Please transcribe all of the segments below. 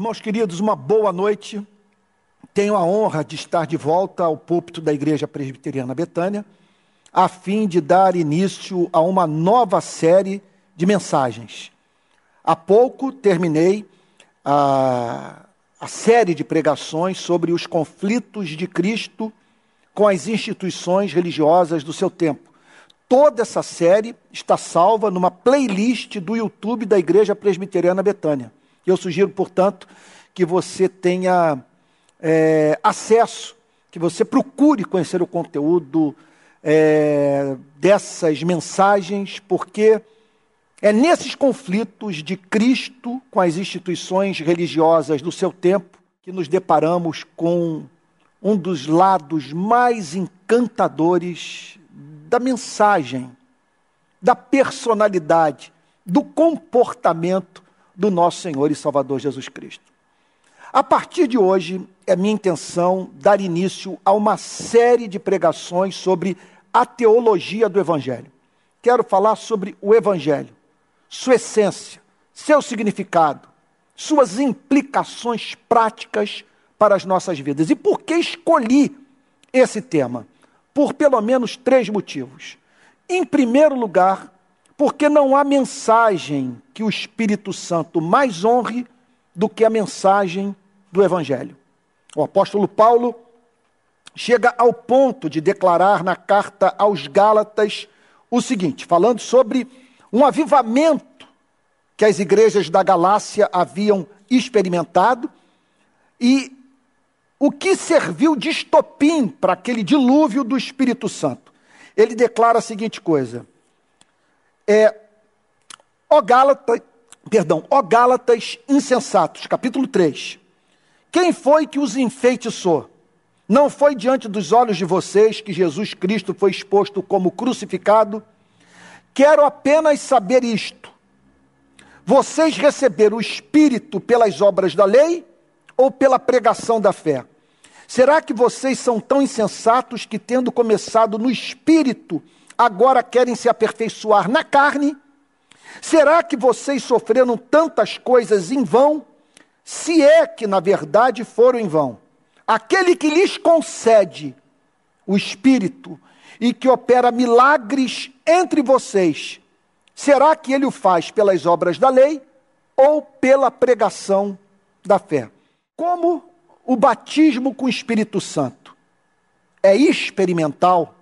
Irmãos queridos, uma boa noite. Tenho a honra de estar de volta ao púlpito da Igreja Presbiteriana Betânia, a fim de dar início a uma nova série de mensagens. Há pouco terminei a, a série de pregações sobre os conflitos de Cristo com as instituições religiosas do seu tempo. Toda essa série está salva numa playlist do YouTube da Igreja Presbiteriana Betânia. Eu sugiro, portanto, que você tenha é, acesso, que você procure conhecer o conteúdo é, dessas mensagens, porque é nesses conflitos de Cristo com as instituições religiosas do seu tempo que nos deparamos com um dos lados mais encantadores da mensagem, da personalidade, do comportamento do nosso Senhor e Salvador Jesus Cristo. A partir de hoje, é minha intenção dar início a uma série de pregações sobre a teologia do Evangelho. Quero falar sobre o Evangelho, sua essência, seu significado, suas implicações práticas para as nossas vidas. E por que escolhi esse tema? Por pelo menos três motivos. Em primeiro lugar, porque não há mensagem que o Espírito Santo mais honre do que a mensagem do Evangelho. O apóstolo Paulo chega ao ponto de declarar na carta aos Gálatas o seguinte, falando sobre um avivamento que as igrejas da Galácia haviam experimentado e o que serviu de estopim para aquele dilúvio do Espírito Santo. Ele declara a seguinte coisa: é, ó Gálatas, perdão, ó Gálatas insensatos, capítulo 3. Quem foi que os enfeitiçou? Não foi diante dos olhos de vocês que Jesus Cristo foi exposto como crucificado? Quero apenas saber isto. Vocês receberam o Espírito pelas obras da lei ou pela pregação da fé? Será que vocês são tão insensatos que, tendo começado no Espírito, agora querem se aperfeiçoar na carne? Será que vocês sofreram tantas coisas em vão? Se é que, na verdade, foram em vão. Aquele que lhes concede o Espírito e que opera milagres entre vocês, será que ele o faz pelas obras da lei ou pela pregação da fé? Como o batismo com o Espírito Santo é experimental,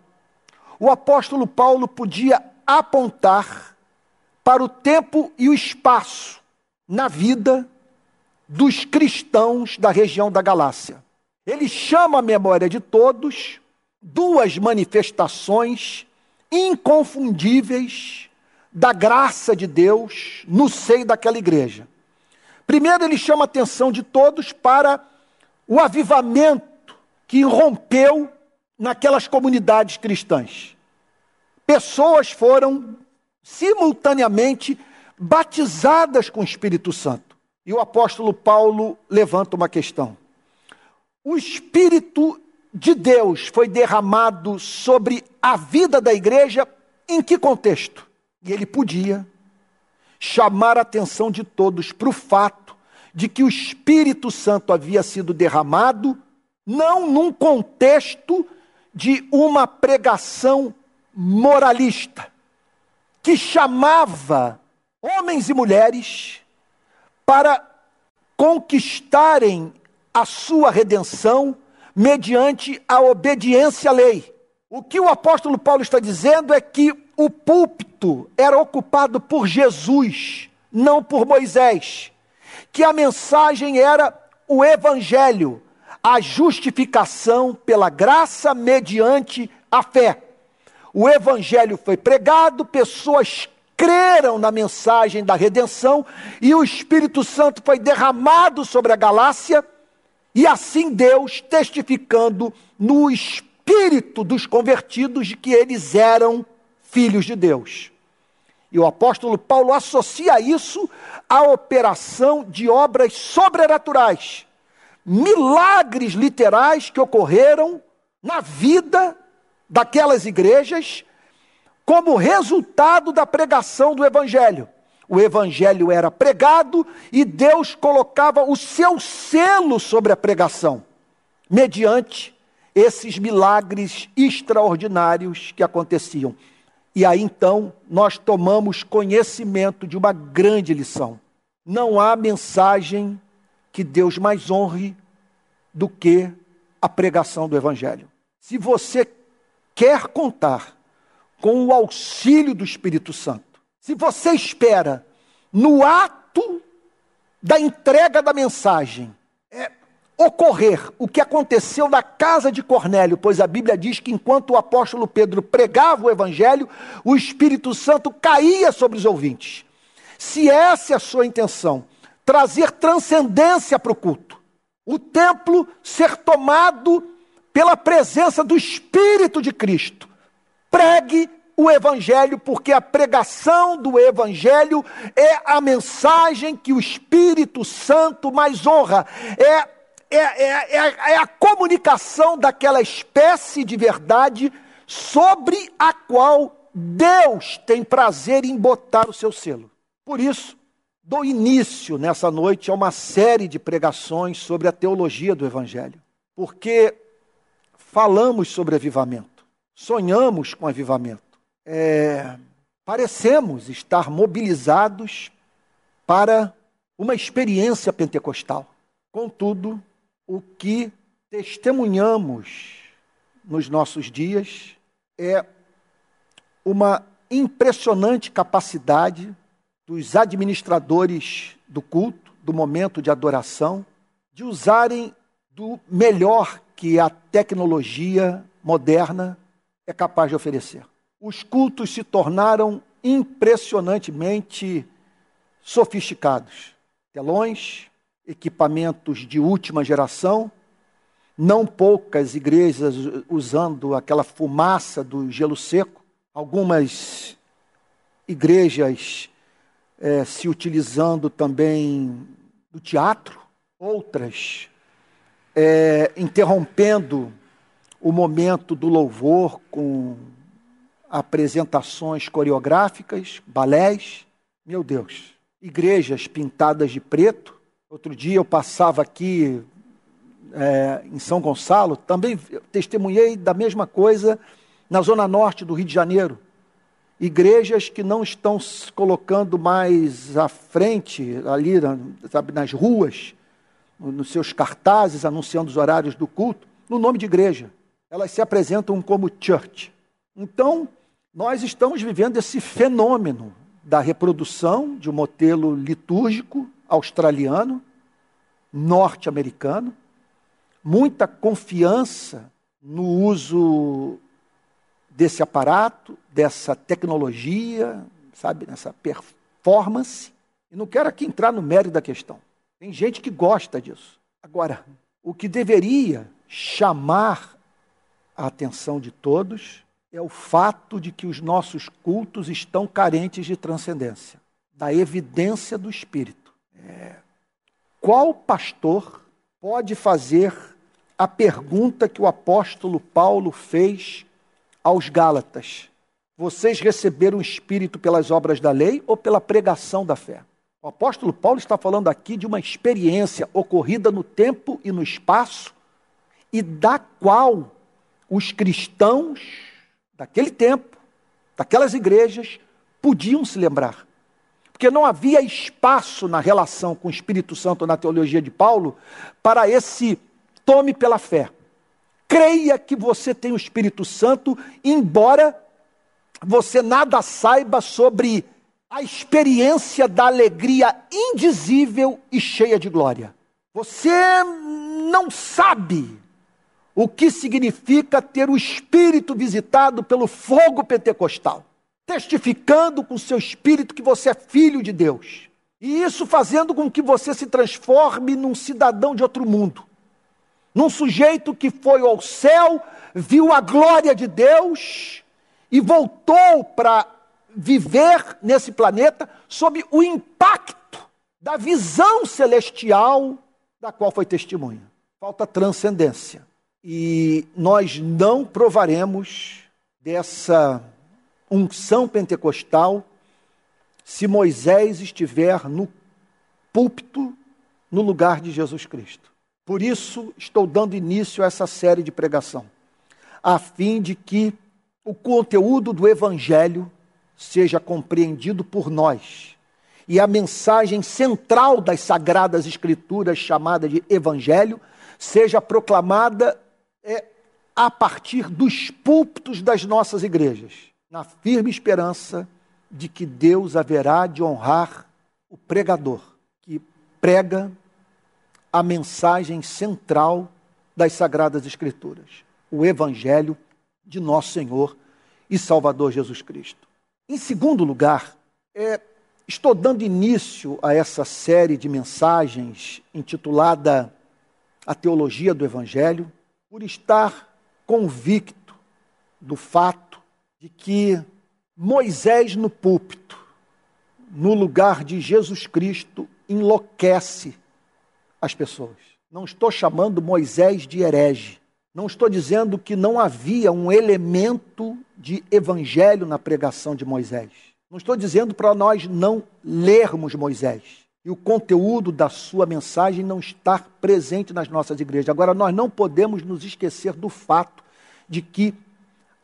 o apóstolo Paulo podia apontar para o tempo e o espaço na vida dos cristãos da região da Galácia. Ele chama a memória de todos duas manifestações inconfundíveis da graça de Deus no seio daquela igreja. Primeiro, ele chama a atenção de todos para o avivamento que rompeu naquelas comunidades cristãs. Pessoas foram simultaneamente batizadas com o Espírito Santo. E o apóstolo Paulo levanta uma questão. O Espírito de Deus foi derramado sobre a vida da igreja em que contexto? E ele podia chamar a atenção de todos para o fato de que o Espírito Santo havia sido derramado não num contexto de uma pregação moralista, que chamava homens e mulheres para conquistarem a sua redenção mediante a obediência à lei. O que o apóstolo Paulo está dizendo é que o púlpito era ocupado por Jesus, não por Moisés. Que a mensagem era o evangelho, a justificação pela graça mediante a fé. O evangelho foi pregado, pessoas creram na mensagem da redenção e o Espírito Santo foi derramado sobre a Galácia, e assim Deus testificando no espírito dos convertidos de que eles eram filhos de Deus. E o apóstolo Paulo associa isso à operação de obras sobrenaturais milagres literais que ocorreram na vida daquelas igrejas como resultado da pregação do Evangelho. o evangelho era pregado e Deus colocava o seu selo sobre a pregação, mediante esses milagres extraordinários que aconteciam. E aí então nós tomamos conhecimento de uma grande lição. Não há mensagem que Deus mais honre do que a pregação do Evangelho. Se você quer contar com o auxílio do Espírito Santo, se você espera no ato da entrega da mensagem é, ocorrer o que aconteceu na casa de Cornélio, pois a Bíblia diz que enquanto o apóstolo Pedro pregava o Evangelho, o Espírito Santo caía sobre os ouvintes. Se essa é a sua intenção, trazer transcendência para o culto, o templo ser tomado pela presença do Espírito de Cristo. Pregue o Evangelho, porque a pregação do Evangelho é a mensagem que o Espírito Santo mais honra. É, é, é, é, é a comunicação daquela espécie de verdade sobre a qual Deus tem prazer em botar o seu selo. Por isso, dou início nessa noite a uma série de pregações sobre a teologia do Evangelho, porque falamos sobre avivamento, sonhamos com avivamento, é, parecemos estar mobilizados para uma experiência pentecostal. Contudo, o que testemunhamos nos nossos dias é uma impressionante capacidade dos administradores do culto, do momento de adoração, de usarem do melhor que a tecnologia moderna é capaz de oferecer. Os cultos se tornaram impressionantemente sofisticados. Telões, equipamentos de última geração, não poucas igrejas usando aquela fumaça do gelo seco, algumas igrejas é, se utilizando também do teatro, outras é, interrompendo o momento do louvor com apresentações coreográficas, balés. Meu Deus, igrejas pintadas de preto. Outro dia eu passava aqui é, em São Gonçalo, também testemunhei da mesma coisa na zona norte do Rio de Janeiro igrejas que não estão se colocando mais à frente, ali sabe, nas ruas, nos seus cartazes anunciando os horários do culto, no nome de igreja. Elas se apresentam como church. Então, nós estamos vivendo esse fenômeno da reprodução de um modelo litúrgico australiano, norte-americano, muita confiança no uso desse aparato, dessa tecnologia, sabe, nessa performance. E não quero aqui entrar no mérito da questão. Tem gente que gosta disso. Agora, o que deveria chamar a atenção de todos é o fato de que os nossos cultos estão carentes de transcendência, da evidência do Espírito. É, qual pastor pode fazer a pergunta que o apóstolo Paulo fez aos Gálatas: Vocês receberam o Espírito pelas obras da lei ou pela pregação da fé? O apóstolo Paulo está falando aqui de uma experiência ocorrida no tempo e no espaço e da qual os cristãos daquele tempo, daquelas igrejas, podiam se lembrar. Porque não havia espaço na relação com o Espírito Santo na teologia de Paulo para esse tome pela fé. Creia que você tem o Espírito Santo, embora você nada saiba sobre a experiência da alegria indizível e cheia de glória. Você não sabe o que significa ter o Espírito visitado pelo fogo pentecostal, testificando com seu espírito que você é filho de Deus. E isso fazendo com que você se transforme num cidadão de outro mundo num sujeito que foi ao céu, viu a glória de Deus e voltou para viver nesse planeta sob o impacto da visão celestial da qual foi testemunha. Falta transcendência. E nós não provaremos dessa unção pentecostal se Moisés estiver no púlpito no lugar de Jesus Cristo. Por isso, estou dando início a essa série de pregação, a fim de que o conteúdo do Evangelho seja compreendido por nós e a mensagem central das Sagradas Escrituras, chamada de Evangelho, seja proclamada é, a partir dos púlpitos das nossas igrejas, na firme esperança de que Deus haverá de honrar o pregador, que prega a mensagem central das Sagradas Escrituras, o Evangelho de nosso Senhor e Salvador Jesus Cristo. Em segundo lugar, é, estou dando início a essa série de mensagens intitulada A Teologia do Evangelho, por estar convicto do fato de que Moisés no púlpito, no lugar de Jesus Cristo, enlouquece as pessoas. Não estou chamando Moisés de herege. Não estou dizendo que não havia um elemento de evangelho na pregação de Moisés. Não estou dizendo para nós não lermos Moisés e o conteúdo da sua mensagem não estar presente nas nossas igrejas. Agora, nós não podemos nos esquecer do fato de que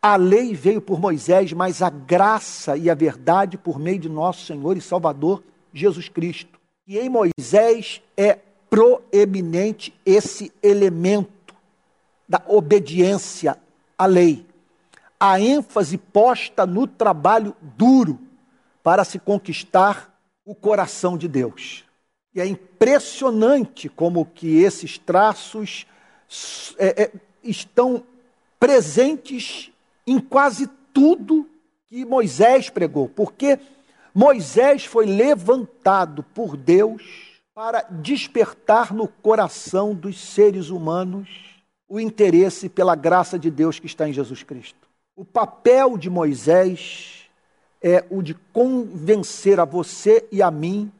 a lei veio por Moisés, mas a graça e a verdade por meio de nosso Senhor e Salvador Jesus Cristo. E em Moisés é proeminente esse elemento da obediência à lei. A ênfase posta no trabalho duro para se conquistar o coração de Deus. E é impressionante como que esses traços é, é, estão presentes em quase tudo que Moisés pregou, porque Moisés foi levantado por Deus para despertar no coração dos seres humanos o interesse pela graça de Deus que está em Jesus Cristo. O papel de Moisés é o de convencer a você e a mim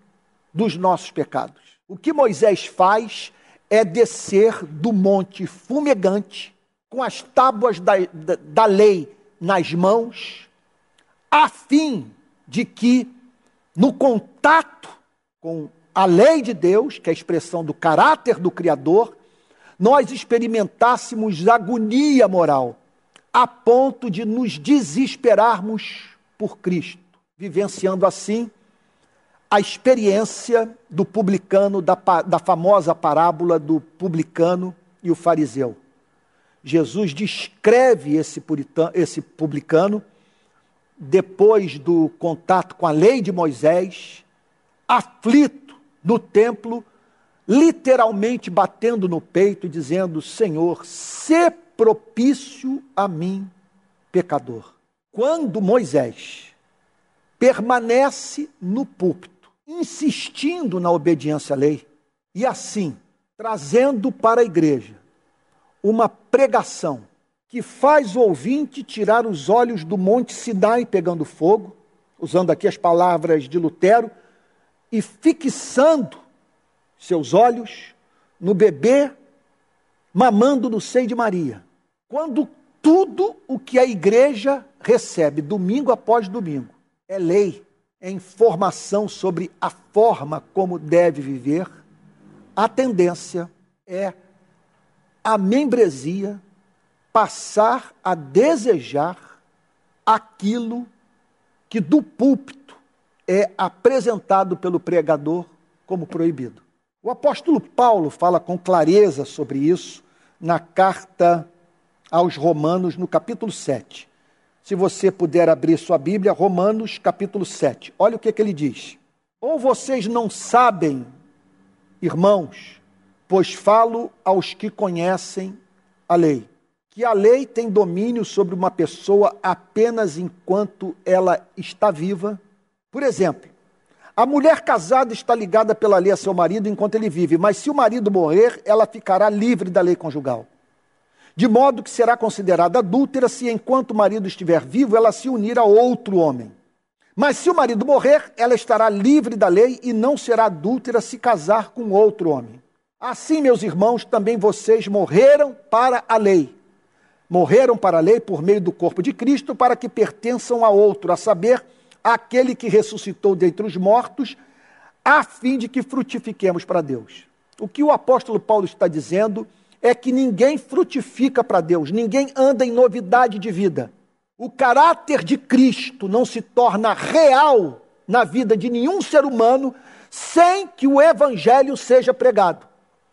dos nossos pecados. O que Moisés faz é descer do monte fumegante, com as tábuas da, da, da lei nas mãos, a fim de que, no contato com a lei de Deus, que é a expressão do caráter do Criador, nós experimentássemos agonia moral, a ponto de nos desesperarmos por Cristo, vivenciando assim a experiência do publicano, da, da famosa parábola do publicano e o fariseu. Jesus descreve esse, puritano, esse publicano depois do contato com a lei de Moisés, aflito no templo, literalmente batendo no peito e dizendo: Senhor, se propício a mim, pecador. Quando Moisés permanece no púlpito, insistindo na obediência à lei, e assim trazendo para a igreja uma pregação que faz o ouvinte tirar os olhos do Monte Sinai pegando fogo, usando aqui as palavras de Lutero, e fixando seus olhos no bebê mamando no seio de Maria. Quando tudo o que a igreja recebe domingo após domingo é lei, é informação sobre a forma como deve viver, a tendência é a membresia passar a desejar aquilo que do púlpito é apresentado pelo pregador como proibido. O apóstolo Paulo fala com clareza sobre isso na carta aos Romanos, no capítulo 7. Se você puder abrir sua Bíblia, Romanos, capítulo 7. Olha o que, que ele diz. Ou vocês não sabem, irmãos, pois falo aos que conhecem a lei, que a lei tem domínio sobre uma pessoa apenas enquanto ela está viva por exemplo, a mulher casada está ligada pela lei a seu marido enquanto ele vive, mas se o marido morrer, ela ficará livre da lei conjugal. De modo que será considerada adúltera se, enquanto o marido estiver vivo, ela se unir a outro homem. Mas se o marido morrer, ela estará livre da lei e não será adúltera se casar com outro homem. Assim, meus irmãos, também vocês morreram para a lei. Morreram para a lei por meio do corpo de Cristo, para que pertençam a outro, a saber, aquele que ressuscitou dentre os mortos, a fim de que frutifiquemos para Deus. O que o apóstolo Paulo está dizendo é que ninguém frutifica para Deus, ninguém anda em novidade de vida. O caráter de Cristo não se torna real na vida de nenhum ser humano sem que o evangelho seja pregado.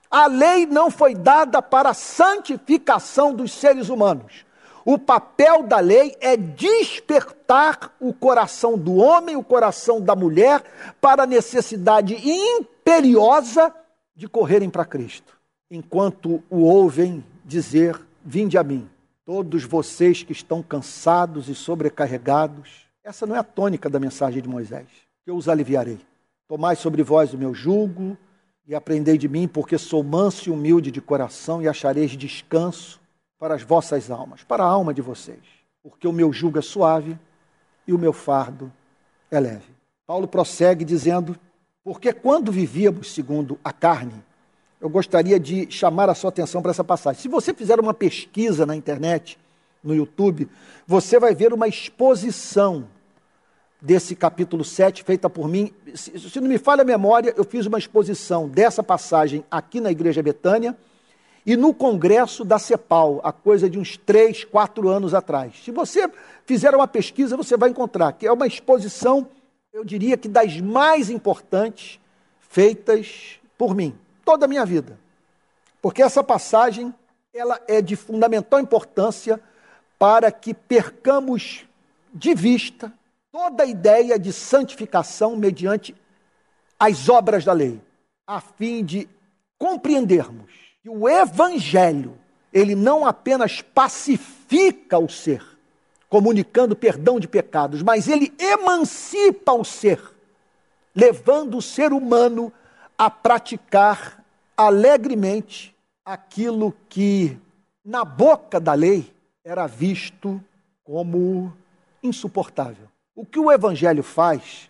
A lei não foi dada para a santificação dos seres humanos. O papel da lei é despertar o coração do homem, o coração da mulher, para a necessidade imperiosa de correrem para Cristo, enquanto o ouvem dizer: Vinde a mim, todos vocês que estão cansados e sobrecarregados. Essa não é a tônica da mensagem de Moisés. Eu os aliviarei. Tomai sobre vós o meu jugo e aprendei de mim, porque sou manso e humilde de coração, e achareis descanso para as vossas almas, para a alma de vocês, porque o meu jugo é suave e o meu fardo é leve. Paulo prossegue dizendo: Porque quando vivíamos segundo a carne, eu gostaria de chamar a sua atenção para essa passagem. Se você fizer uma pesquisa na internet, no YouTube, você vai ver uma exposição desse capítulo 7, feita por mim. Se, se não me falha a memória, eu fiz uma exposição dessa passagem aqui na Igreja Betânia e no congresso da CEPAL, a coisa de uns três, quatro anos atrás. Se você fizer uma pesquisa, você vai encontrar que é uma exposição, eu diria que das mais importantes feitas por mim, toda a minha vida. Porque essa passagem, ela é de fundamental importância para que percamos de vista toda a ideia de santificação mediante as obras da lei, a fim de compreendermos que o evangelho, ele não apenas pacifica o ser, comunicando perdão de pecados, mas ele emancipa o ser, levando o ser humano a praticar alegremente aquilo que na boca da lei era visto como insuportável. O que o evangelho faz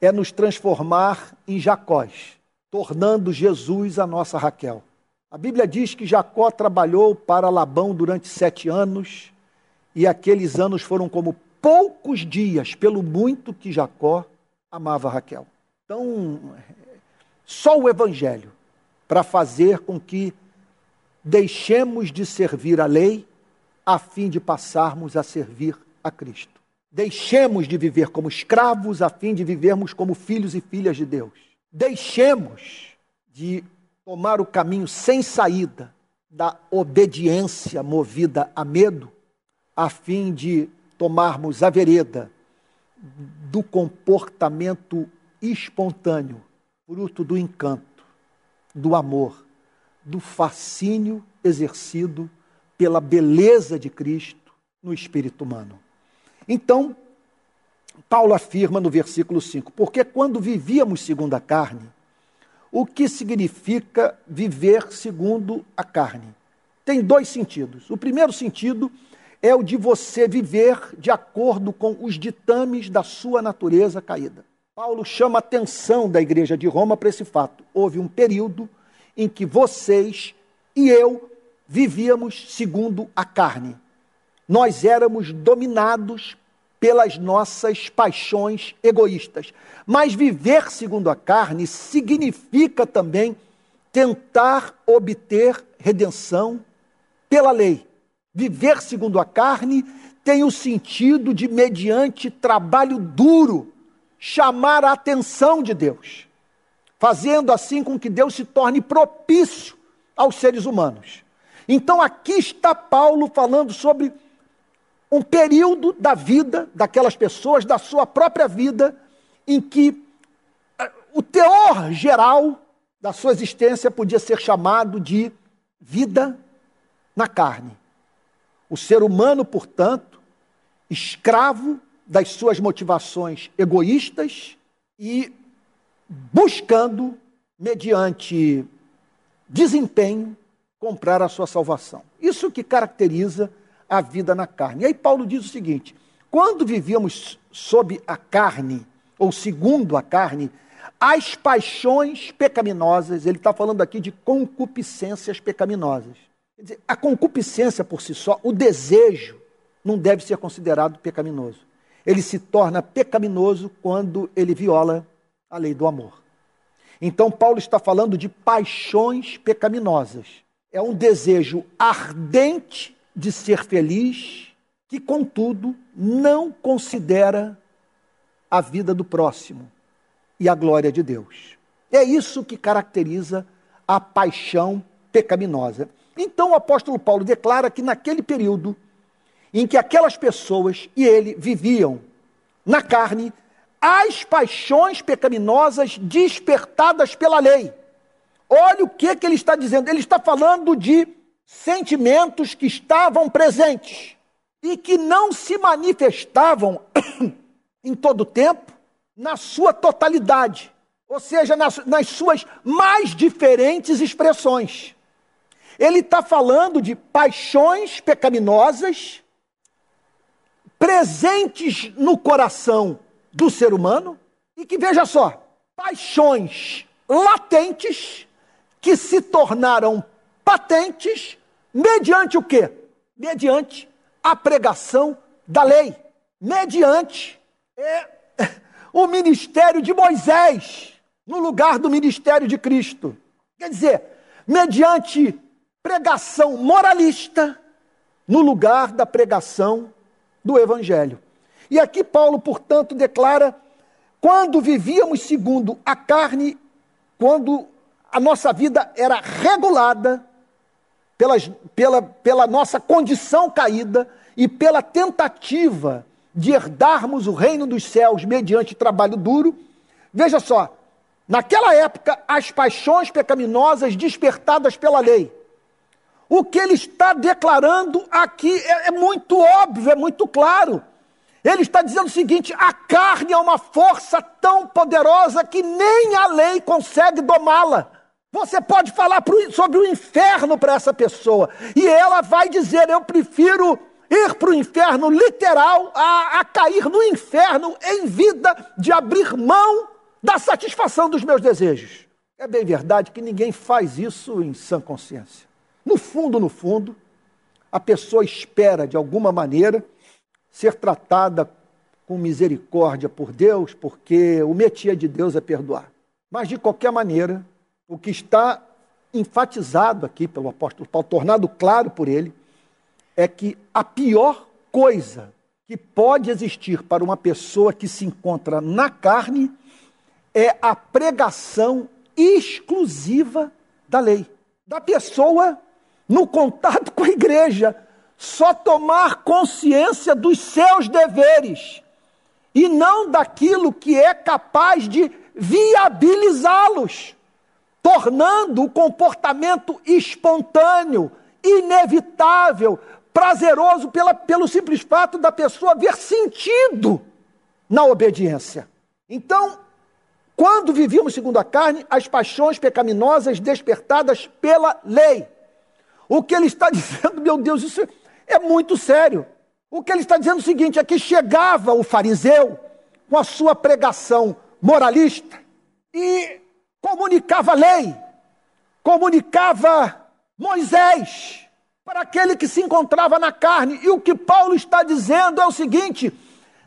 é nos transformar em Jacós, tornando Jesus a nossa Raquel. A Bíblia diz que Jacó trabalhou para Labão durante sete anos, e aqueles anos foram como poucos dias, pelo muito que Jacó amava Raquel. Então, só o Evangelho para fazer com que deixemos de servir a lei a fim de passarmos a servir a Cristo. Deixemos de viver como escravos a fim de vivermos como filhos e filhas de Deus. Deixemos de tomar o caminho sem saída da obediência movida a medo, a fim de tomarmos a vereda do comportamento espontâneo, fruto do encanto, do amor, do fascínio exercido pela beleza de Cristo no espírito humano. Então, Paulo afirma no versículo 5: Porque quando vivíamos segundo a carne, o que significa viver segundo a carne. Tem dois sentidos. O primeiro sentido é o de você viver de acordo com os ditames da sua natureza caída. Paulo chama a atenção da igreja de Roma para esse fato. Houve um período em que vocês e eu vivíamos segundo a carne. Nós éramos dominados pelas nossas paixões egoístas. Mas viver segundo a carne significa também tentar obter redenção pela lei. Viver segundo a carne tem o sentido de, mediante trabalho duro, chamar a atenção de Deus, fazendo assim com que Deus se torne propício aos seres humanos. Então aqui está Paulo falando sobre um período da vida daquelas pessoas, da sua própria vida, em que eh, o teor geral da sua existência podia ser chamado de vida na carne. O ser humano, portanto, escravo das suas motivações egoístas e buscando, mediante desempenho, comprar a sua salvação. Isso que caracteriza a vida na carne. E aí Paulo diz o seguinte: quando vivíamos sob a carne, ou segundo a carne, as paixões pecaminosas, ele está falando aqui de concupiscências pecaminosas. Quer dizer, a concupiscência por si só, o desejo, não deve ser considerado pecaminoso. ele se torna pecaminoso quando ele viola a lei do amor. Então, Paulo está falando de paixões pecaminosas. É um desejo ardente de ser feliz, que, contudo, não considera a vida do próximo e a glória de Deus. É isso que caracteriza a paixão pecaminosa. Então, o apóstolo Paulo declara que naquele período em que aquelas pessoas e ele viviam na carne, as paixões pecaminosas despertadas pela lei. Olha o que, que ele está dizendo. Ele está falando de sentimentos que estavam presentes e que não se manifestavam em todo o tempo, na sua totalidade, ou seja, nas, nas suas mais diferentes expressões. Ele está falando de paixões pecaminosas presentes no coração do ser humano e que, veja só, paixões latentes que se tornaram patentes mediante o quê? Mediante a pregação da lei, mediante é, o ministério de Moisés no lugar do ministério de Cristo. Quer dizer, mediante pregação moralista no lugar da pregação do Evangelho. E aqui Paulo, portanto, declara: quando vivíamos segundo a carne, quando a nossa vida era regulada pela, pela nossa condição caída e pela tentativa de herdarmos o reino dos céus mediante trabalho duro, veja só, naquela época, as paixões pecaminosas despertadas pela lei o que ele está declarando aqui é, é muito óbvio, é muito claro. Ele está dizendo o seguinte: a carne é uma força tão poderosa que nem a lei consegue domá-la. Você pode falar sobre o inferno para essa pessoa, e ela vai dizer: Eu prefiro ir para o inferno literal a, a cair no inferno em vida de abrir mão da satisfação dos meus desejos. É bem verdade que ninguém faz isso em sã consciência. No fundo, no fundo, a pessoa espera, de alguma maneira, ser tratada com misericórdia por Deus, porque o métier de Deus é perdoar. Mas, de qualquer maneira, o que está enfatizado aqui pelo apóstolo Paulo, tornado claro por ele, é que a pior coisa que pode existir para uma pessoa que se encontra na carne é a pregação exclusiva da lei. Da pessoa no contato com a igreja, só tomar consciência dos seus deveres e não daquilo que é capaz de viabilizá-los, tornando o comportamento espontâneo, inevitável, prazeroso pela, pelo simples fato da pessoa ver sentido na obediência. Então, quando vivíamos segundo a carne, as paixões pecaminosas despertadas pela lei o que ele está dizendo, meu Deus, isso é muito sério. O que ele está dizendo é o seguinte: é que chegava o fariseu com a sua pregação moralista e comunicava a lei, comunicava Moisés para aquele que se encontrava na carne. E o que Paulo está dizendo é o seguinte: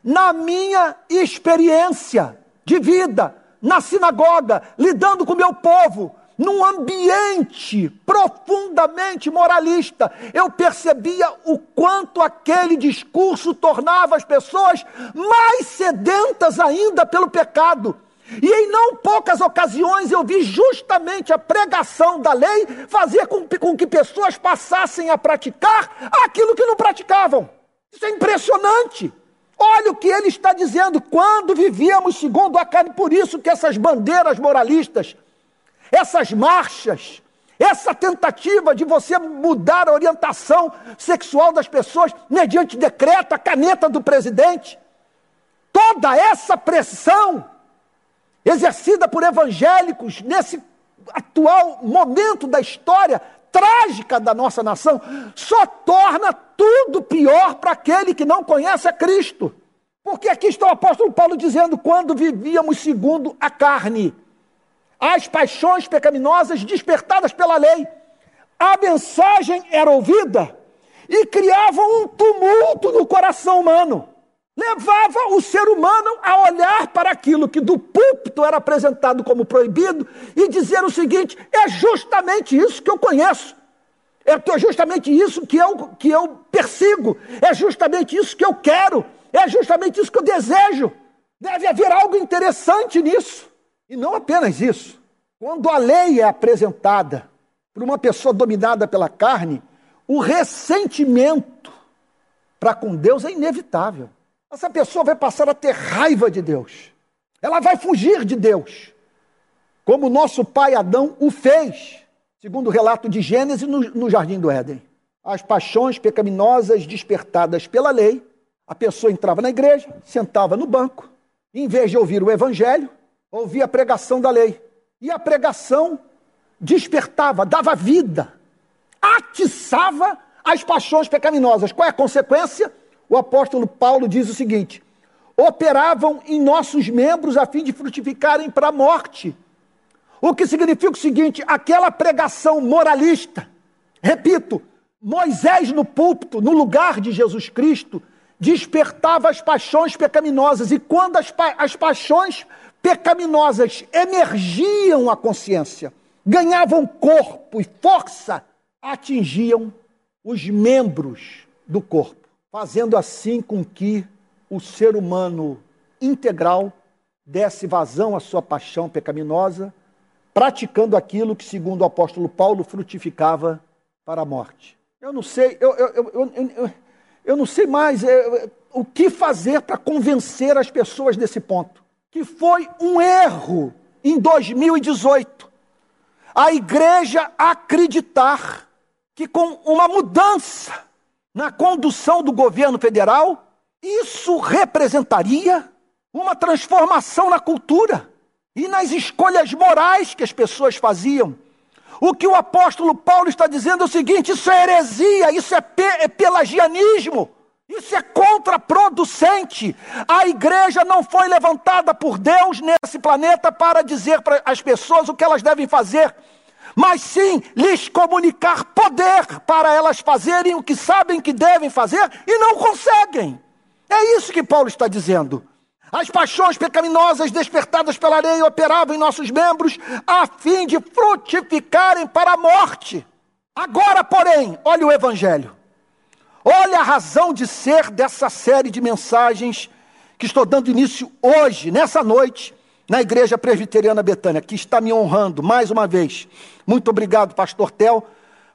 na minha experiência de vida, na sinagoga, lidando com o meu povo, num ambiente profundamente moralista, eu percebia o quanto aquele discurso tornava as pessoas mais sedentas ainda pelo pecado. E em não poucas ocasiões eu vi justamente a pregação da lei fazer com, com que pessoas passassem a praticar aquilo que não praticavam. Isso é impressionante. Olha o que ele está dizendo, quando vivíamos segundo a carne, por isso que essas bandeiras moralistas essas marchas, essa tentativa de você mudar a orientação sexual das pessoas mediante decreto, a caneta do presidente, toda essa pressão exercida por evangélicos nesse atual momento da história trágica da nossa nação, só torna tudo pior para aquele que não conhece a Cristo. Porque aqui está o apóstolo Paulo dizendo: quando vivíamos segundo a carne as paixões pecaminosas despertadas pela lei. A mensagem era ouvida e criava um tumulto no coração humano. Levava o ser humano a olhar para aquilo que do púlpito era apresentado como proibido e dizer o seguinte: é justamente isso que eu conheço, é justamente isso que eu, que eu persigo, é justamente isso que eu quero, é justamente isso que eu desejo. Deve haver algo interessante nisso. E não apenas isso. Quando a lei é apresentada por uma pessoa dominada pela carne, o ressentimento para com Deus é inevitável. Essa pessoa vai passar a ter raiva de Deus. Ela vai fugir de Deus. Como nosso pai Adão o fez, segundo o relato de Gênesis no, no jardim do Éden. As paixões pecaminosas despertadas pela lei, a pessoa entrava na igreja, sentava no banco, e, em vez de ouvir o evangelho, ouvia a pregação da lei. E a pregação despertava, dava vida, atiçava as paixões pecaminosas. Qual é a consequência? O apóstolo Paulo diz o seguinte: operavam em nossos membros a fim de frutificarem para a morte. O que significa o seguinte: aquela pregação moralista, repito, Moisés no púlpito, no lugar de Jesus Cristo, despertava as paixões pecaminosas, e quando as, pa as paixões pecaminosas emergiam à consciência, ganhavam corpo e força, atingiam os membros do corpo fazendo assim com que o ser humano integral desse vazão à sua paixão pecaminosa, praticando aquilo que, segundo o apóstolo Paulo, frutificava para a morte. Eu não sei, eu, eu, eu, eu não sei mais é, o que fazer para convencer as pessoas desse ponto. Que foi um erro em 2018 a igreja acreditar que com uma mudança na condução do governo federal, isso representaria uma transformação na cultura e nas escolhas morais que as pessoas faziam. O que o apóstolo Paulo está dizendo é o seguinte: isso é heresia, isso é, pe é pelagianismo, isso é contraproducente. A igreja não foi levantada por Deus nesse planeta para dizer para as pessoas o que elas devem fazer mas sim lhes comunicar poder para elas fazerem o que sabem que devem fazer e não conseguem. É isso que Paulo está dizendo. As paixões pecaminosas despertadas pela areia operavam em nossos membros a fim de frutificarem para a morte. Agora, porém, olha o Evangelho. Olha a razão de ser dessa série de mensagens que estou dando início hoje, nessa noite, na Igreja Presbiteriana Betânia, que está me honrando mais uma vez. Muito obrigado, Pastor Tel,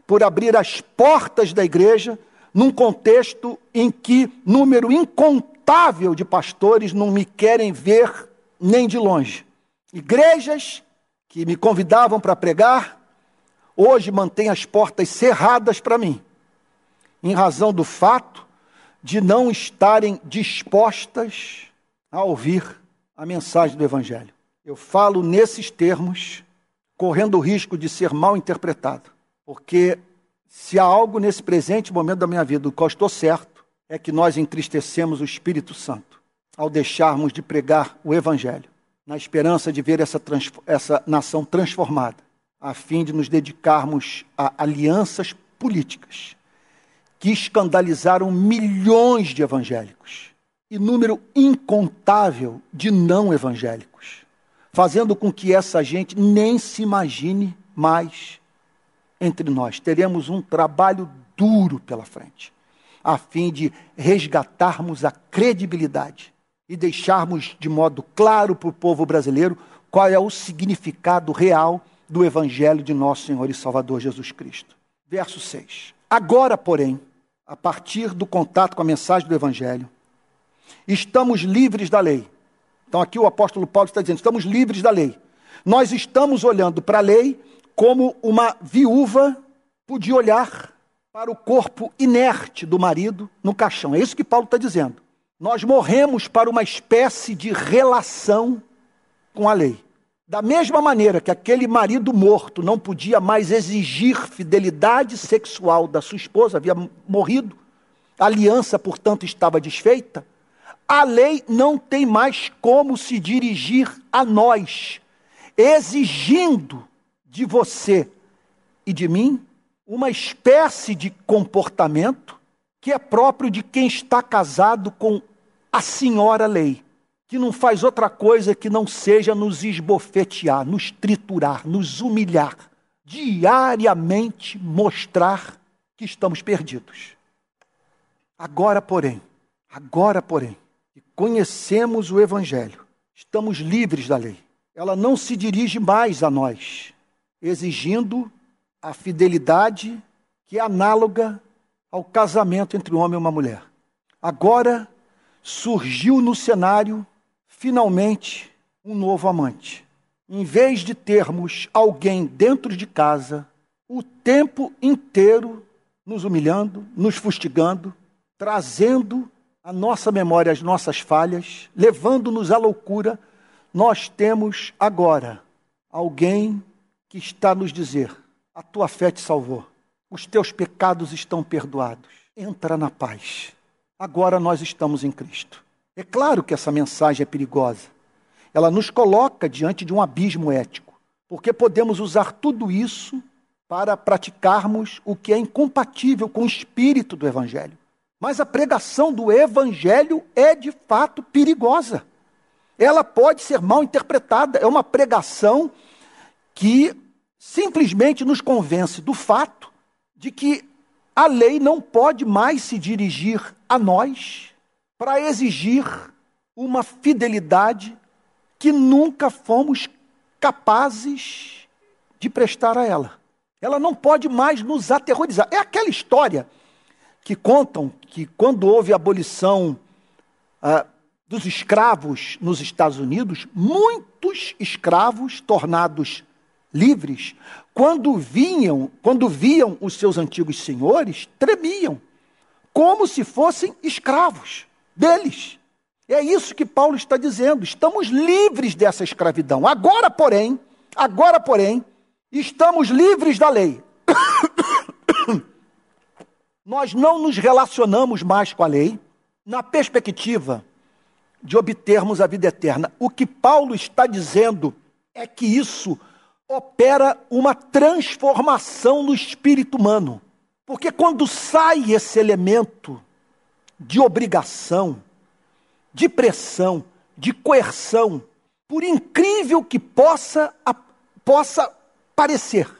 por abrir as portas da igreja num contexto em que número incontável de pastores não me querem ver nem de longe. Igrejas que me convidavam para pregar, hoje mantêm as portas cerradas para mim, em razão do fato de não estarem dispostas a ouvir a mensagem do Evangelho. Eu falo nesses termos, correndo o risco de ser mal interpretado, porque se há algo nesse presente momento da minha vida do qual estou certo, é que nós entristecemos o Espírito Santo ao deixarmos de pregar o Evangelho, na esperança de ver essa, essa nação transformada, a fim de nos dedicarmos a alianças políticas que escandalizaram milhões de evangélicos e número incontável de não evangélicos, fazendo com que essa gente nem se imagine mais entre nós. Teremos um trabalho duro pela frente, a fim de resgatarmos a credibilidade e deixarmos de modo claro para o povo brasileiro qual é o significado real do Evangelho de nosso Senhor e Salvador Jesus Cristo. Verso 6. Agora, porém, a partir do contato com a mensagem do Evangelho, estamos livres da lei. Então aqui o apóstolo Paulo está dizendo: estamos livres da lei. Nós estamos olhando para a lei como uma viúva podia olhar para o corpo inerte do marido no caixão. É isso que Paulo está dizendo. Nós morremos para uma espécie de relação com a lei. Da mesma maneira que aquele marido morto não podia mais exigir fidelidade sexual da sua esposa, havia morrido, a aliança, portanto, estava desfeita, a lei não tem mais como se dirigir a nós, exigindo de você e de mim uma espécie de comportamento que é próprio de quem está casado com a senhora lei, que não faz outra coisa que não seja nos esbofetear, nos triturar, nos humilhar, diariamente mostrar que estamos perdidos. Agora, porém, agora, porém, conhecemos o Evangelho, estamos livres da lei. Ela não se dirige mais a nós, exigindo a fidelidade que é análoga ao casamento entre um homem e uma mulher. Agora surgiu no cenário, finalmente, um novo amante. Em vez de termos alguém dentro de casa o tempo inteiro nos humilhando, nos fustigando, trazendo à nossa memória as nossas falhas, levando-nos à loucura, nós temos agora alguém que está nos dizer: a tua fé te salvou, os teus pecados estão perdoados, entra na paz. Agora nós estamos em Cristo. É claro que essa mensagem é perigosa. Ela nos coloca diante de um abismo ético, porque podemos usar tudo isso para praticarmos o que é incompatível com o espírito do Evangelho. Mas a pregação do Evangelho é de fato perigosa. Ela pode ser mal interpretada. É uma pregação que simplesmente nos convence do fato de que a lei não pode mais se dirigir a nós para exigir uma fidelidade que nunca fomos capazes de prestar a ela. Ela não pode mais nos aterrorizar. É aquela história que contam que quando houve a abolição ah, dos escravos nos Estados Unidos, muitos escravos tornados livres, quando vinham, quando viam os seus antigos senhores, tremiam, como se fossem escravos deles. É isso que Paulo está dizendo. Estamos livres dessa escravidão. Agora, porém, agora, porém, estamos livres da lei. Nós não nos relacionamos mais com a lei na perspectiva de obtermos a vida eterna. O que Paulo está dizendo é que isso opera uma transformação no espírito humano. Porque quando sai esse elemento de obrigação, de pressão, de coerção, por incrível que possa, possa parecer,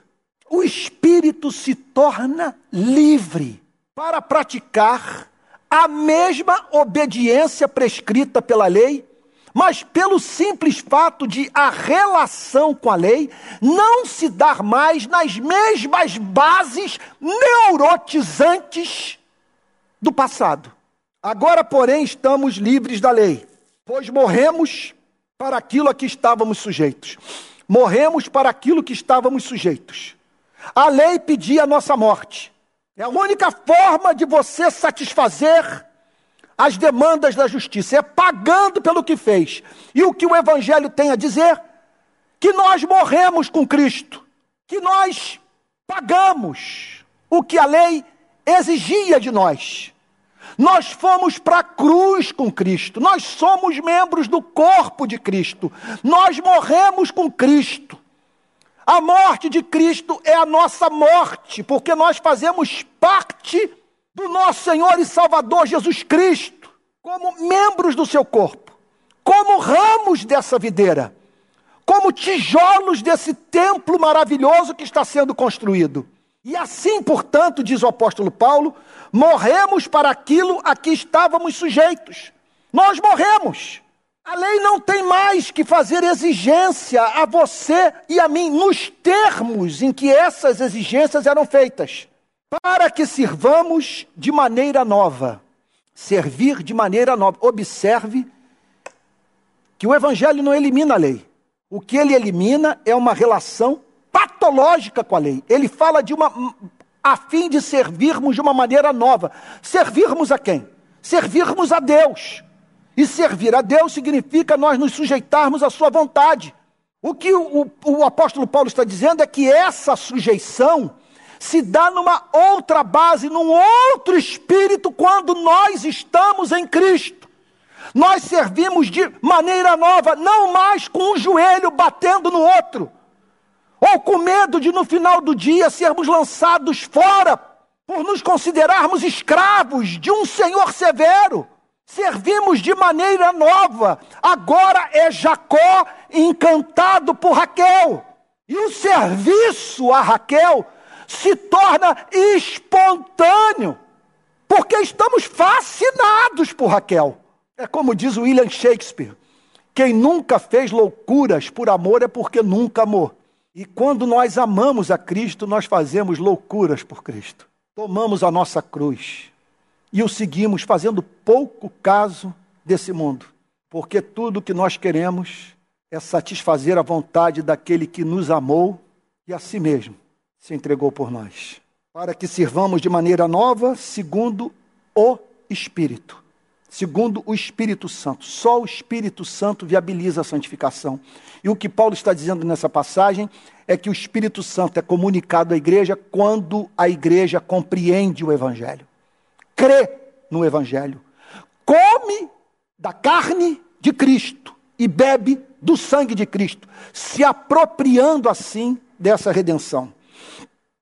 o espírito se torna livre para praticar a mesma obediência prescrita pela lei mas pelo simples fato de a relação com a lei não se dar mais nas mesmas bases neurotizantes do passado. Agora, porém, estamos livres da lei, pois morremos para aquilo a que estávamos sujeitos. Morremos para aquilo que estávamos sujeitos. A lei pedia a nossa morte. É a única forma de você satisfazer as demandas da justiça, é pagando pelo que fez. E o que o Evangelho tem a dizer? Que nós morremos com Cristo, que nós pagamos o que a lei exigia de nós. Nós fomos para a cruz com Cristo, nós somos membros do corpo de Cristo, nós morremos com Cristo. A morte de Cristo é a nossa morte, porque nós fazemos parte do nosso Senhor e Salvador Jesus Cristo, como membros do seu corpo, como ramos dessa videira, como tijolos desse templo maravilhoso que está sendo construído. E assim, portanto, diz o apóstolo Paulo, morremos para aquilo a que estávamos sujeitos. Nós morremos. A lei não tem mais que fazer exigência a você e a mim nos termos em que essas exigências eram feitas para que sirvamos de maneira nova. Servir de maneira nova. Observe que o Evangelho não elimina a lei. O que ele elimina é uma relação patológica com a lei. Ele fala de uma. a fim de servirmos de uma maneira nova. Servirmos a quem? Servirmos a Deus. E servir a Deus significa nós nos sujeitarmos à Sua vontade. O que o, o, o apóstolo Paulo está dizendo é que essa sujeição se dá numa outra base, num outro espírito, quando nós estamos em Cristo. Nós servimos de maneira nova, não mais com um joelho batendo no outro, ou com medo de no final do dia sermos lançados fora por nos considerarmos escravos de um Senhor severo. Servimos de maneira nova. Agora é Jacó encantado por Raquel. E o serviço a Raquel se torna espontâneo, porque estamos fascinados por Raquel. É como diz William Shakespeare: quem nunca fez loucuras por amor é porque nunca amou. E quando nós amamos a Cristo, nós fazemos loucuras por Cristo. Tomamos a nossa cruz e o seguimos fazendo pouco caso desse mundo, porque tudo que nós queremos é satisfazer a vontade daquele que nos amou e a si mesmo se entregou por nós, para que sirvamos de maneira nova, segundo o Espírito. Segundo o Espírito Santo. Só o Espírito Santo viabiliza a santificação. E o que Paulo está dizendo nessa passagem é que o Espírito Santo é comunicado à igreja quando a igreja compreende o Evangelho, crê no Evangelho, come da carne de Cristo e bebe do sangue de Cristo, se apropriando assim dessa redenção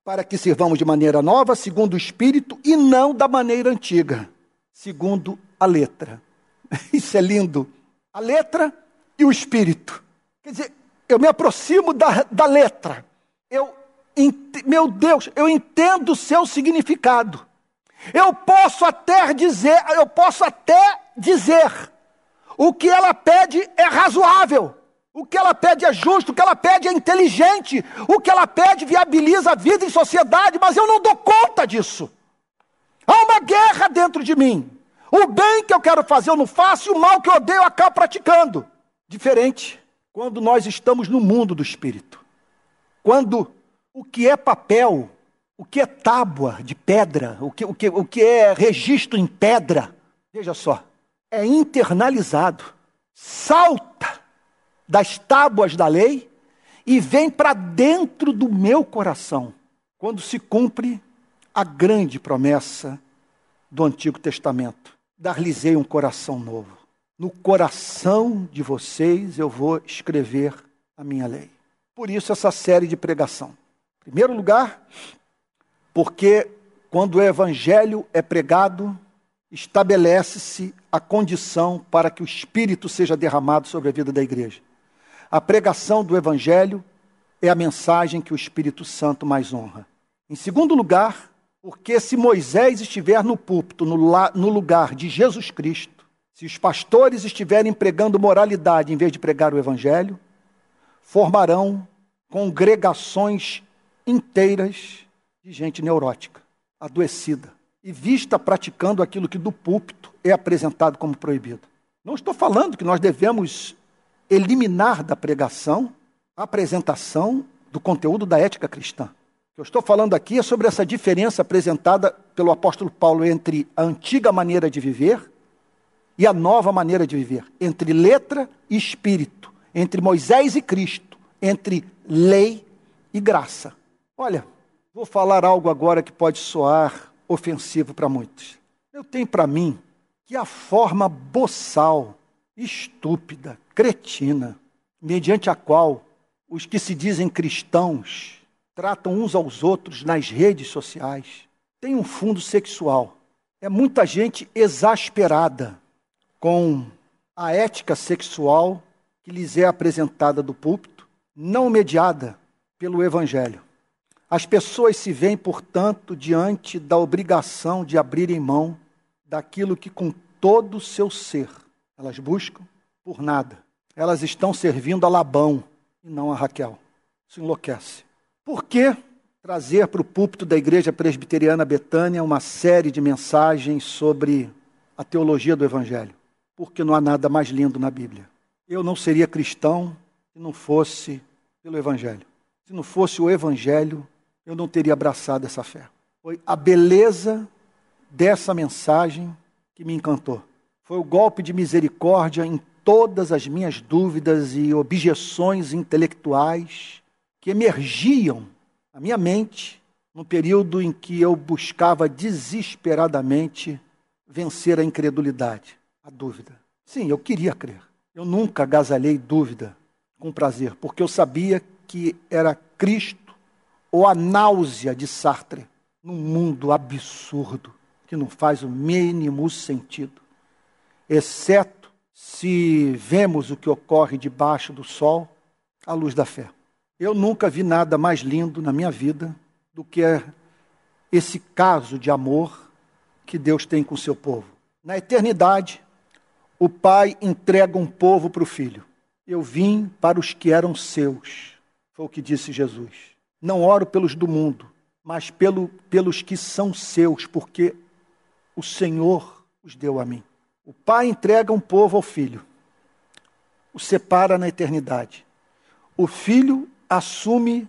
para que sirvamos de maneira nova, segundo o Espírito, e não da maneira antiga, segundo a letra. Isso é lindo. A letra e o Espírito. Quer dizer, eu me aproximo da, da letra. Eu, meu Deus, eu entendo o seu significado. Eu posso até dizer, eu posso até dizer, o que ela pede é razoável. O que ela pede é justo, o que ela pede é inteligente, o que ela pede viabiliza a vida em sociedade, mas eu não dou conta disso. Há uma guerra dentro de mim. O bem que eu quero fazer eu não faço, e o mal que eu odeio eu acabo praticando. Diferente quando nós estamos no mundo do espírito. Quando o que é papel, o que é tábua de pedra, o que, o que, o que é registro em pedra, veja só, é internalizado, salta das tábuas da lei e vem para dentro do meu coração, quando se cumpre a grande promessa do Antigo Testamento: dar-lhes-ei um coração novo. No coração de vocês eu vou escrever a minha lei. Por isso, essa série de pregação. Em primeiro lugar, porque quando o evangelho é pregado, estabelece-se a condição para que o Espírito seja derramado sobre a vida da igreja. A pregação do Evangelho é a mensagem que o Espírito Santo mais honra. Em segundo lugar, porque se Moisés estiver no púlpito, no, no lugar de Jesus Cristo, se os pastores estiverem pregando moralidade em vez de pregar o Evangelho, formarão congregações inteiras de gente neurótica, adoecida e vista praticando aquilo que do púlpito é apresentado como proibido. Não estou falando que nós devemos eliminar da pregação a apresentação do conteúdo da ética cristã. O que eu estou falando aqui é sobre essa diferença apresentada pelo apóstolo Paulo entre a antiga maneira de viver e a nova maneira de viver, entre letra e espírito, entre Moisés e Cristo, entre lei e graça. Olha, vou falar algo agora que pode soar ofensivo para muitos. Eu tenho para mim que a forma boçal, estúpida, cretina, mediante a qual os que se dizem cristãos tratam uns aos outros nas redes sociais, tem um fundo sexual. É muita gente exasperada com a ética sexual que lhes é apresentada do púlpito, não mediada pelo Evangelho. As pessoas se veem, portanto, diante da obrigação de abrirem mão daquilo que, com todo o seu ser, elas buscam por nada. Elas estão servindo a Labão e não a Raquel. Isso enlouquece. Por que trazer para o púlpito da Igreja Presbiteriana Betânia uma série de mensagens sobre a teologia do Evangelho? Porque não há nada mais lindo na Bíblia. Eu não seria cristão se não fosse pelo Evangelho. Se não fosse o Evangelho, eu não teria abraçado essa fé. Foi a beleza dessa mensagem que me encantou. Foi o golpe de misericórdia em todas as minhas dúvidas e objeções intelectuais que emergiam na minha mente no período em que eu buscava desesperadamente vencer a incredulidade, a dúvida. Sim, eu queria crer. Eu nunca agasalhei dúvida com prazer, porque eu sabia que era Cristo ou a náusea de Sartre num mundo absurdo que não faz o mínimo sentido exceto se vemos o que ocorre debaixo do sol, à luz da fé. Eu nunca vi nada mais lindo na minha vida do que esse caso de amor que Deus tem com seu povo. Na eternidade, o pai entrega um povo para o filho. Eu vim para os que eram seus, foi o que disse Jesus. Não oro pelos do mundo, mas pelo, pelos que são seus, porque o Senhor os deu a mim. O pai entrega um povo ao filho, o separa na eternidade. O filho assume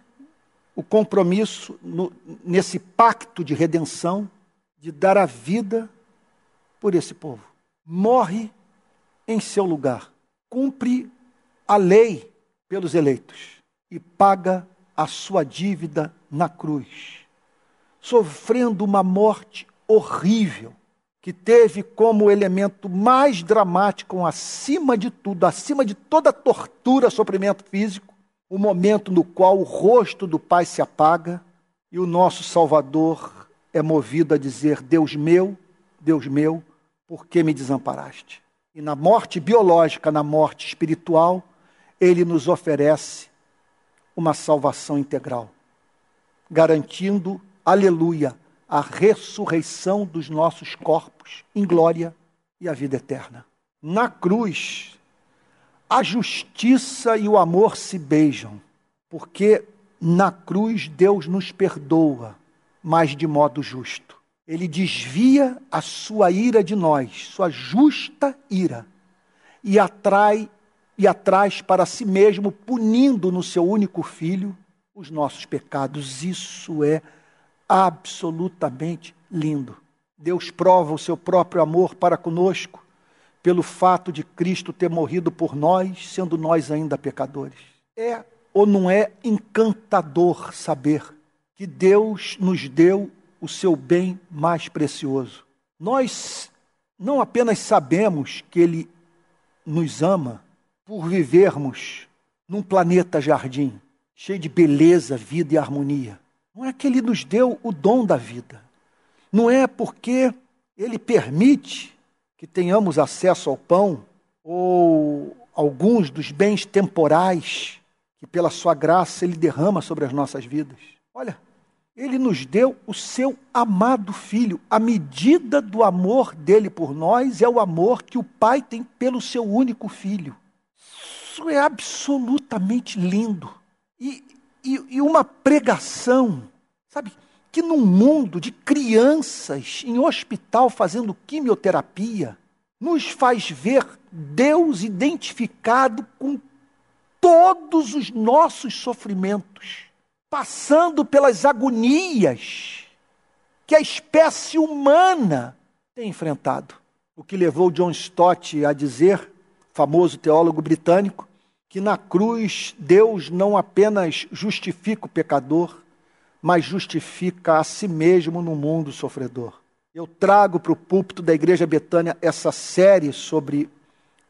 o compromisso no, nesse pacto de redenção de dar a vida por esse povo. Morre em seu lugar, cumpre a lei pelos eleitos e paga a sua dívida na cruz, sofrendo uma morte horrível, que teve como elemento mais dramático, acima de tudo, acima de toda tortura, sofrimento físico, o momento no qual o rosto do Pai se apaga e o nosso Salvador é movido a dizer: Deus meu, Deus meu, por que me desamparaste? E na morte biológica, na morte espiritual, ele nos oferece uma salvação integral, garantindo, aleluia, a ressurreição dos nossos corpos em glória e a vida eterna. Na cruz, a justiça e o amor se beijam, porque na cruz Deus nos perdoa, mas de modo justo. Ele desvia a sua ira de nós, sua justa ira, e atrai e atrás para si mesmo, punindo no seu único filho os nossos pecados. Isso é absolutamente lindo. Deus prova o seu próprio amor para conosco pelo fato de Cristo ter morrido por nós, sendo nós ainda pecadores. É ou não é encantador saber que Deus nos deu o seu bem mais precioso. Nós não apenas sabemos que Ele nos ama por vivermos num planeta jardim, cheio de beleza, vida e harmonia. Não é que Ele nos deu o dom da vida. Não é porque Ele permite que tenhamos acesso ao pão ou alguns dos bens temporais que, pela Sua graça, Ele derrama sobre as nossas vidas. Olha, ele nos deu o seu amado filho. A medida do amor dele por nós é o amor que o pai tem pelo seu único filho. Isso é absolutamente lindo. E, e, e uma pregação, sabe, que num mundo de crianças em hospital fazendo quimioterapia, nos faz ver Deus identificado com todos os nossos sofrimentos passando pelas agonias que a espécie humana tem enfrentado. O que levou John Stott a dizer, famoso teólogo britânico, que na cruz Deus não apenas justifica o pecador, mas justifica a si mesmo no mundo sofredor. Eu trago para o púlpito da Igreja Betânia essa série sobre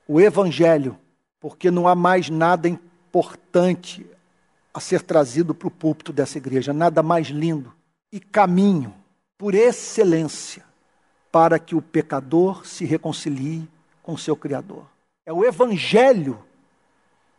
o Evangelho, porque não há mais nada importante a ser trazido para o púlpito dessa igreja. Nada mais lindo e caminho por excelência para que o pecador se reconcilie com seu Criador. É o Evangelho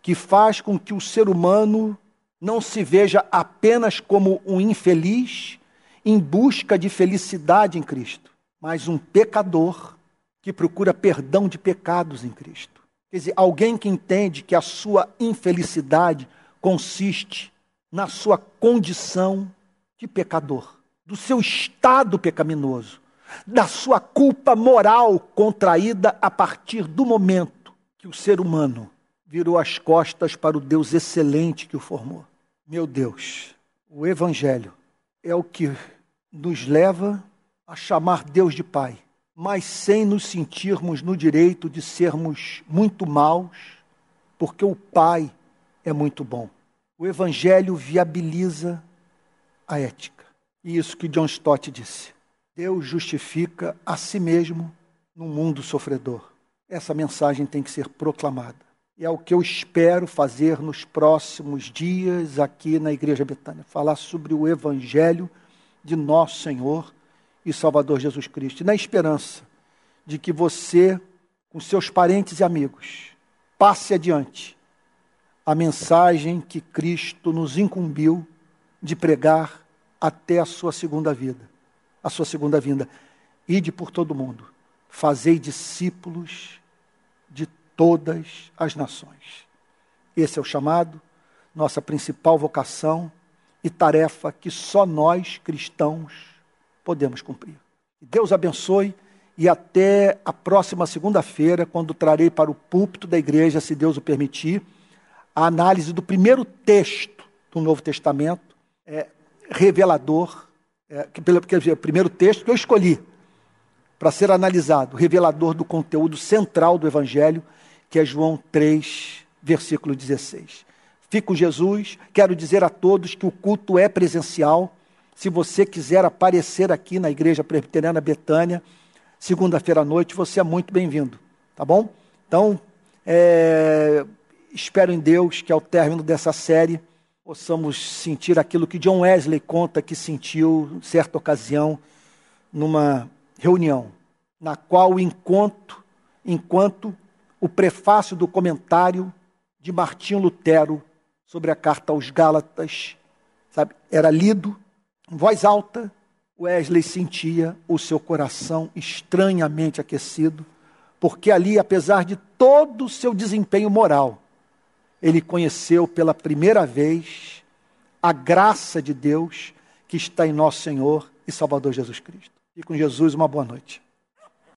que faz com que o ser humano não se veja apenas como um infeliz em busca de felicidade em Cristo, mas um pecador que procura perdão de pecados em Cristo. Quer dizer, alguém que entende que a sua infelicidade consiste na sua condição de pecador, do seu estado pecaminoso, da sua culpa moral contraída a partir do momento que o ser humano virou as costas para o Deus excelente que o formou. Meu Deus, o Evangelho é o que nos leva a chamar Deus de Pai, mas sem nos sentirmos no direito de sermos muito maus, porque o Pai é muito bom. O Evangelho viabiliza a ética. E isso que John Stott disse. Deus justifica a si mesmo no mundo sofredor. Essa mensagem tem que ser proclamada. E é o que eu espero fazer nos próximos dias aqui na Igreja Betânia falar sobre o Evangelho de nosso Senhor e Salvador Jesus Cristo. E na esperança de que você com seus parentes e amigos, passe adiante a mensagem que Cristo nos incumbiu de pregar até a sua segunda vida, a sua segunda vinda. Ide por todo mundo, fazei discípulos todas as nações. Esse é o chamado, nossa principal vocação e tarefa que só nós cristãos podemos cumprir. Deus abençoe e até a próxima segunda-feira, quando trarei para o púlpito da igreja, se Deus o permitir, a análise do primeiro texto do Novo Testamento, é, revelador, é, que, quer dizer, o primeiro texto que eu escolhi para ser analisado, revelador do conteúdo central do Evangelho, que é João 3, versículo 16. Fico Jesus, quero dizer a todos que o culto é presencial. Se você quiser aparecer aqui na Igreja Presbiteriana Betânia, segunda-feira à noite, você é muito bem-vindo, tá bom? Então, é, espero em Deus que ao término dessa série possamos sentir aquilo que John Wesley conta que sentiu certa ocasião numa reunião, na qual enquanto, enquanto o prefácio do comentário de Martinho Lutero sobre a carta aos Gálatas, sabe, era lido em voz alta, Wesley sentia o seu coração estranhamente aquecido, porque ali, apesar de todo o seu desempenho moral, ele conheceu pela primeira vez a graça de Deus que está em nosso Senhor e Salvador Jesus Cristo. E com Jesus, uma boa noite.